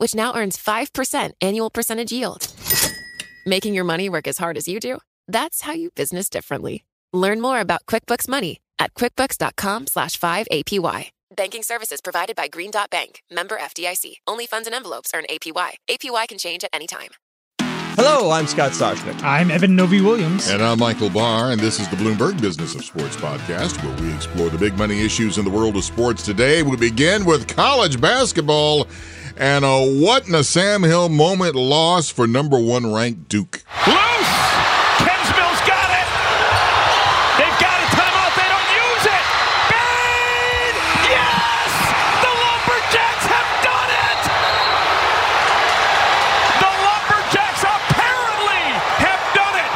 which now earns 5% annual percentage yield. Making your money work as hard as you do? That's how you business differently. Learn more about QuickBooks Money at quickbooks.com slash 5APY. Banking services provided by Green Dot Bank, member FDIC. Only funds and envelopes earn APY. APY can change at any time. Hello, I'm Scott Soshnick. I'm Eben Novy-Williams. And I'm Michael Barr, and this is the Bloomberg Business of Sports podcast, where we explore the big money issues in the world of sports today. We begin with college basketball and a what in a Sam Hill moment loss for number one ranked Duke. Loose! Kensmil's got it! They've got a timeout, they don't use it! Bain! Yes! The Lumberjacks have done it! The Lumberjacks apparently have done it!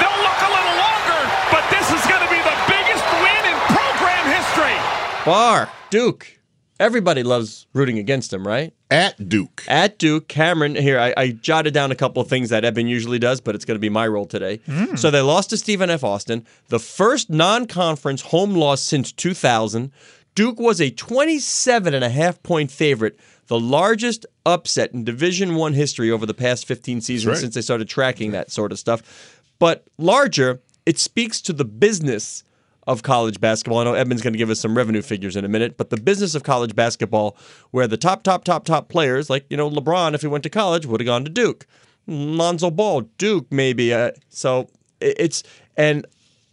They'll look a little longer, but this is going to be the biggest win in program history! Barr, Duke. Everybody loves rooting against him, right? At Duke. At Duke, Cameron, here, I, I jotted down a couple of things that Eben usually does, but it's going to be my role today. Hmm. So they lost to Stephen F. Austin, the first non conference home loss since 2000. Duke was a 27 and a half point favorite, the largest upset in Division One history over the past 15 seasons right. since they started tracking that sort of stuff. But larger, it speaks to the business of college basketball. I know Eben's going to give us some revenue figures in a minute, but the business of college basketball, where the top, top, top, top players, like you know LeBron, if he went to college, would have gone to Duke. Lonzo Ball, Duke, maybe. Uh, so it's and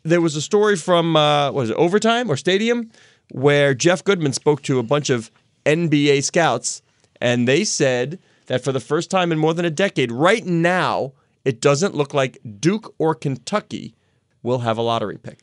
there was a story from uh, was it Overtime or Stadium where Jeff Goodman spoke to a bunch of NBA scouts, and they said that for the first time in more than a decade, right now, it doesn't look like Duke or Kentucky will have a lottery pick.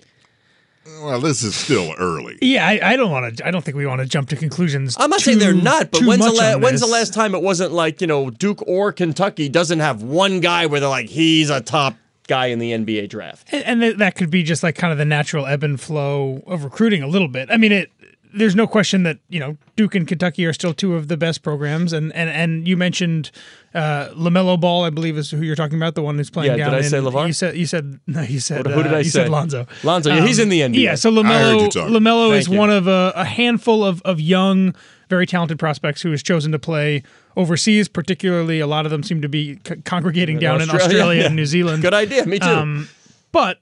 Well, this is still early. Yeah, I, I don't want to. I don't think we want to jump to conclusions. I'm not too- saying they're not, but when's the, la- when's the last time it wasn't like you know Duke or Kentucky doesn't have one guy where they're like he's a top guy in the NBA draft. And, and that could be just like kind of the natural ebb and flow of recruiting a little bit. I mean, it. There's no question that you know Duke and Kentucky are still two of the best programs, and and and you mentioned uh, Lamelo Ball, I believe is who you're talking about, the one who's playing Yeah, down. did I in- say LeVar? You said you said no, you said Who did uh, I you say? said Lonzo. Lonzo, yeah, he's in the NBA. Yeah, so I heard you Lamelo. Lamelo Thank is you. one of a, a handful of of young, very talented prospects who has chosen to play overseas. Particularly, a lot of them seem to be c- congregating down in Australia, Australia yeah. and New Zealand. Good idea. Me too. Um, but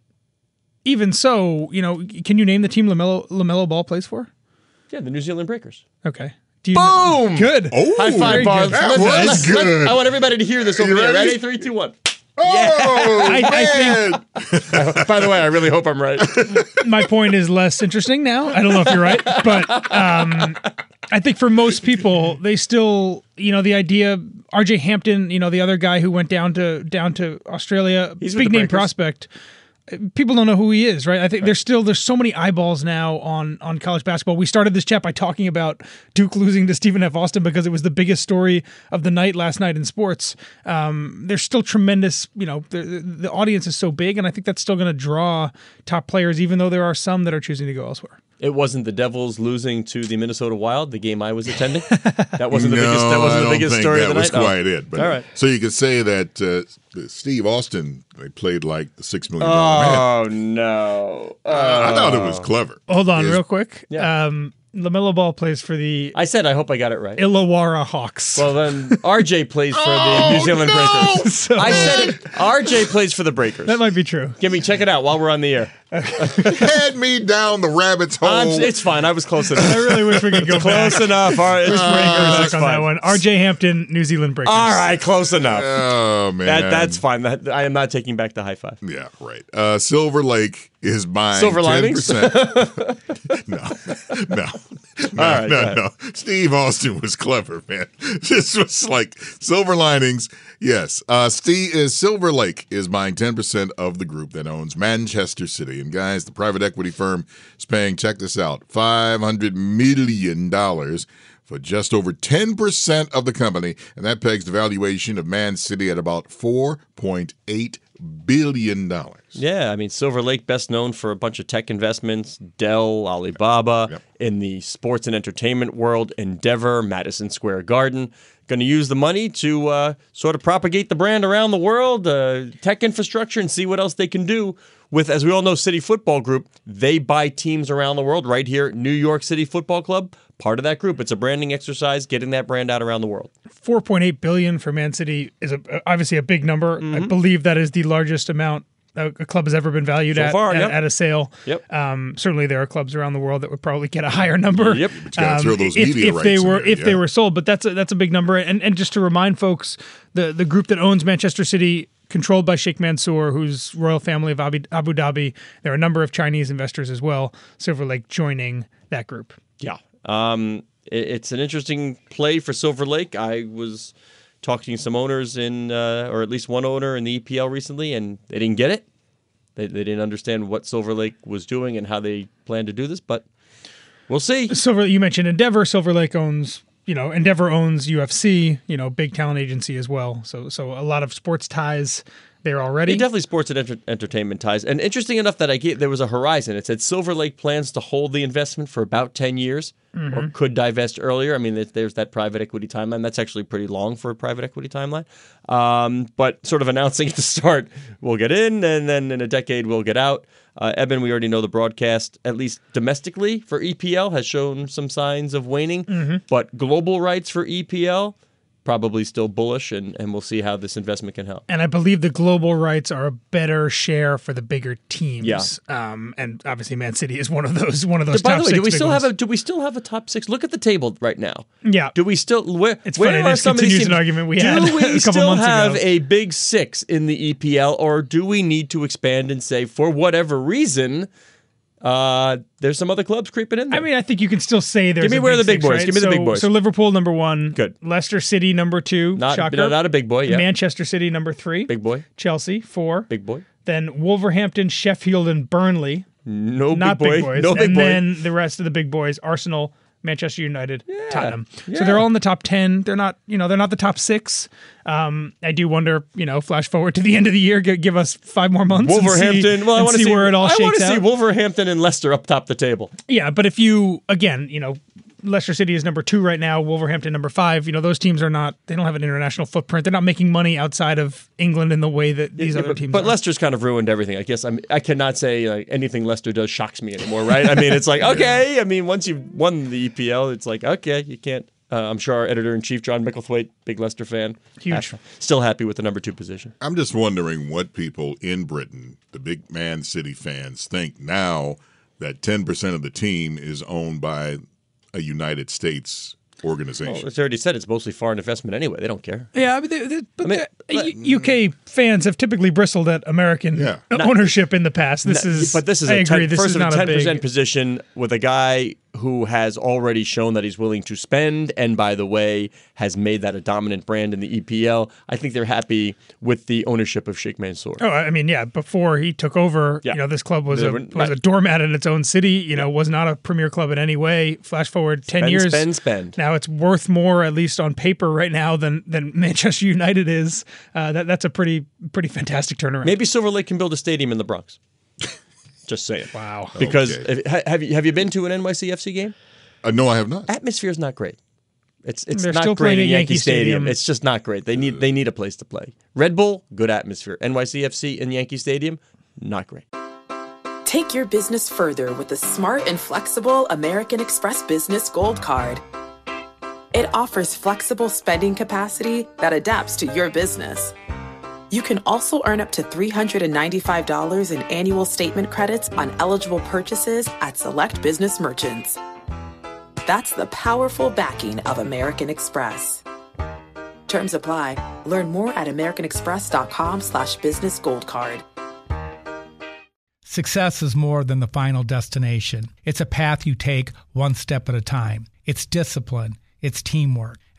even so, you know, can you name the team Lamelo Lamelo Ball plays for? Yeah, the New Zealand Breakers. Okay. Do you Boom! Good. Oh, High five, very Barnes. good. That Listen, was let's- good. let's- I want everybody to hear this over You there. ready? Ready? Three, two, one. Oh, I- I man. By the way, I really hope I'm right. My point is less interesting now. I don't know if you're right, but um, I think for most people, they still, you know, the idea. RJ Hampton, you know, the other guy who went down to down to Australia, He's with big the name Breakers. prospect. People don't know who he is, right? I think there's still there's so many eyeballs now on on college basketball. We started this chat by talking about Duke losing to Stephen F. Austin because it was the biggest story of the night last night in sports. Um, there's still tremendous, you know, the, the the audience is so big, and I think that's still going to draw top players, even though there are some that are choosing to go elsewhere. It wasn't the Devils losing to the Minnesota Wild, the game I was attending. That wasn't the no, biggest. That wasn't the biggest story that of the was night. Oh. quite it. But All right. so you could say that uh, Steve Austin they played like the six million dollar man. Oh no! Uh, I thought it was clever. Hold on, Is- real quick. Yeah. Um, Lamelo Ball plays for the I said I hope I got it right. Illawarra Hawks. Well, then RJ plays for the Oh, New Zealand no! Breakers. So- I said it. RJ plays for the Breakers. that might be true. Give me check it out while we're on the air. Head me down the rabbit's hole. I'm, it's fine. I was close enough. I really wish we could go back. close enough. All right, it's Wish we could Breakers, back on fine. that one. R.J. Hampton, New Zealand Breakers. All right, close enough. oh man, that that's fine. That, I am not taking back the high five. Yeah, right. Uh, Silver Lake is buying Silver linings? no, no, no, All right, no, no. Steve Austin was clever, man. This was like silver linings. Yes, uh, Steve is Silver Lake is buying ten percent of the group that owns Manchester City. And guys, the private equity firm is paying. Check this out: five hundred million dollars. For just over 10% of the company, and that pegs the valuation of Man City at about $4.8 billion. Yeah, I mean Silver Lake, best known for a bunch of tech investments, Dell, Alibaba, Yep. in the sports and entertainment world, Endeavor, Madison Square Garden. Going to use the money to uh, sort of propagate the brand around the world, uh, tech infrastructure, and see what else they can do with, as we all know, City Football Group. They buy teams around the world. Right here, New York City Football Club, part of that group. It's a branding exercise, getting that brand out around the world. 4.8 billion for Man City is a, obviously a big number. I believe that is the largest amount a a club has ever been valued So at, far, at, yep. at a sale. Yep. Um, certainly, there are clubs around the world that would probably get a higher number. Yep. But throw those if, media if they were there, if they were sold, but that's a, that's a big number. And and just to remind folks, the the group that owns Manchester City. Controlled by Sheikh Mansour, who's royal family of Abu, Abu Dhabi. There are a number of Chinese investors as well. Silver Lake joining that group. Yeah. Um, it- it's an interesting play for Silver Lake. I was talking to some owners in, uh, or at least one owner in the EPL recently, and they didn't get it. They, they didn't understand what Silver Lake was doing and how they plan to do this, but we'll see. Silver, you mentioned Endeavor. Silver Lake owns, you know, Endeavor owns UFC, you know, big talent agency as well. So, so a lot of sports ties there already. It definitely sports and enter- entertainment ties. And interesting enough that I get there was a horizon. It said Silver Lake plans to hold the investment for about 10 years or could divest earlier. I mean, there's, that private equity timeline. That's actually pretty long for a private equity timeline. Um, but sort of announcing at the start, we'll get in, and then in a decade, we'll get out. Uh, Eben, we already know the broadcast, at least domestically for EPL, has shown some signs of waning. But global rights for EPL, probably still bullish, and, and we'll see how this investment can help. and I believe the global rights are a better share for the bigger teams. Yeah. Um, and obviously Man City is one of those one of those By top the way, six do we still ones. have a do we still have a top six? Look at the table right now. Yeah. Do we still where? It's where funny, are this some of these continues an argument we do had we a couple still have ago. a big six in the EPL, or do we need to expand and say for whatever reason, uh, there's some other clubs creeping in there? I mean, I think you can still say there's. Give me where big the big six, boys. right? Give me the big boys. So Liverpool number one. Good. Leicester City number two. not shocker. no, not a big boy. Yeah, Manchester City number three. big boy, Chelsea four. big boy. Then Wolverhampton, Sheffield, and Burnley. No not big boy. big boys. No big and then the rest of the big boys: Arsenal, Manchester United, Tottenham. So they're all in the top ten. They're not, you know, they're not the top six. Um, I do wonder, you know, flash forward to the end of the year, gi- give us five more months. and see- Wolverhampton. well, I want to see, where it all I shakes want to see. Wolverhampton and Leicester up top the table. Yeah, but if you again, you know, Leicester City is number two right now. Wolverhampton number five. You know, those teams are not. They don't have an international footprint. They're not making money outside of England in the way that these Yeah, other but, teams. but are. Leicester's kind of ruined everything. I guess I'm, I cannot say like anything Leicester does shocks me anymore, right? I mean, it's like okay. I mean, once you've won the EPL, it's like okay, you can't. Uh, I'm sure our editor in chief John Micklethwait, big Leicester fan, Huge. ha- still happy with the number two position. I'm just wondering what people in Britain, the big Man City fans, think now that 10% of the team is owned by a United States organization. Well, it's already said it's mostly foreign investment anyway. They don't care. Yeah, I mean, they, they, but mean, the- U- UK fans have typically bristled at American Yeah. ownership in the past. This is, but this is I a agree. 10, this first is of not a a ten big. percent position with a guy who has already shown that he's willing to spend, and by the way, has made that a dominant brand in the EPL. I think they're happy with the ownership of Sheikh Mansour. Oh, I mean, yeah. Before he took over, Yeah. you know, this club was a was a doormat in its own city. You know, was not a premier club in any way. Flash forward ten Spend, years, spend, spend. Now it's worth more, at least on paper, right now than than Manchester United is. Uh, that that's a pretty pretty fantastic turnaround. Maybe Silver Lake can build a stadium in the Bronx. Just saying. Wow. Because Okay. if- have you have you been to an NYCFC game? Uh, no, I have not. Atmosphere is not great. It's it's They're not still great playing in at Yankee, Yankee Stadium. Stadium. It's just not great. They need they need a place to play. Red Bull, good atmosphere. NYCFC in Yankee Stadium, not great. Take your business further with the smart and flexible American Express Business Gold Card. It offers flexible spending capacity that adapts to your business. You can also earn up to $395 in annual statement credits on eligible purchases at select business merchants. That's the powerful backing of American Express. Terms apply. Learn more at americanexpress.com slash business gold card. Success is more than the final destination. It's a path you take one step at a time. It's discipline. It's teamwork.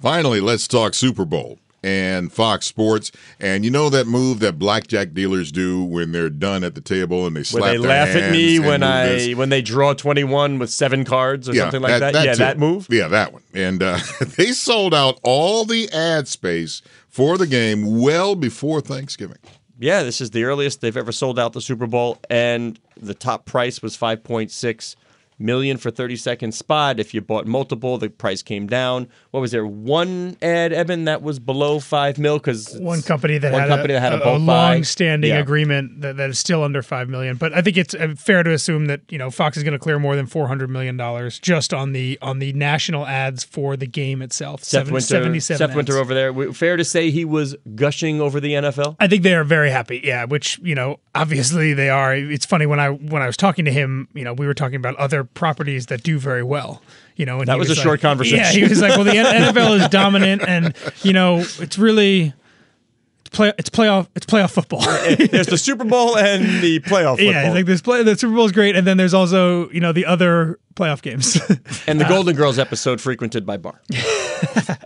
Finally, let's talk Super Bowl and Fox Sports. And you know that move that blackjack dealers do when they're done at the table and they slap Where they laugh at me when I this? when they draw 21 with seven cards or something like that. yeah, too. that move. Yeah, that one. And uh, they sold out all the ad space for the game well before Thanksgiving. Yeah, this is the earliest they've ever sold out the Super Bowl, and the top price was 5.6 million for 30 second spot. If you bought multiple, the price came down. What was there? One ad, Eben, that was below five mil because One company that one had company a, that had a, a, buy. long-standing Yeah. agreement that, that is still under five million. But I think it's uh, fair to assume that you know Fox is going to clear more than four hundred million dollars just on the on the national ads for the game itself. Seth Seven- Winter, 77 Seth Winter over there. Fair to say he was gushing over the NFL. I think they are very happy. Yeah, which you know, obviously they are. It's funny when I when I was talking to him, you know, we were talking about other properties that do very well. You know, and That he was a like- short conversation. Yeah, he was like, "Well, the NFL is dominant, and you know, it's really it's play it's playoff it's playoff football." There's the Super Bowl and the playoff football. yeah, like this play the Super Bowl is great, and then there's also you know the other playoff games. and the Golden Girls episode frequented by Barr.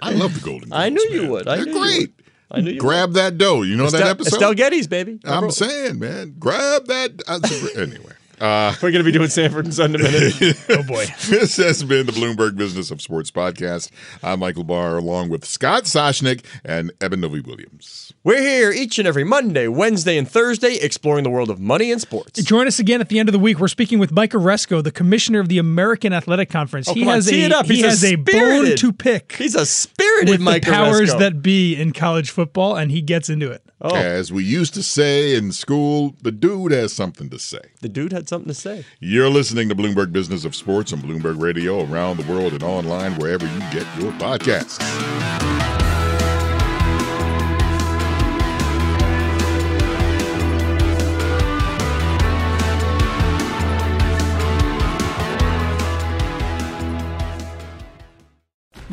I love the Golden Girls. I knew you would. I They're knew you great. would. I knew you Grab that dough. You know that episode? Estelle Getty's, baby. I'm saying, man, grab that. uh, anyway. Uh, We're going to be doing Sanford and Son in a minute. oh boy. this has been the Bloomberg Business of Sports podcast. I'm Michael Barr, along with Scott Soshnick and Eben Novy-Williams. We're here each and every Monday, Wednesday, and Thursday exploring the world of money and sports. Join us again at the end of the week. We're speaking with Mike Aresco, the commissioner of the American Athletic Conference. Oh, he come on, has a it up. he He's a has a, bone to pick. He's a spirited with Mike the powers Oresco. that be in college football, and he gets into it. Oh, As we used to say in school, the dude has something to say. the dude had something to say. You're listening to Bloomberg Business of Sports on Bloomberg Radio around the world and online wherever you get your podcasts.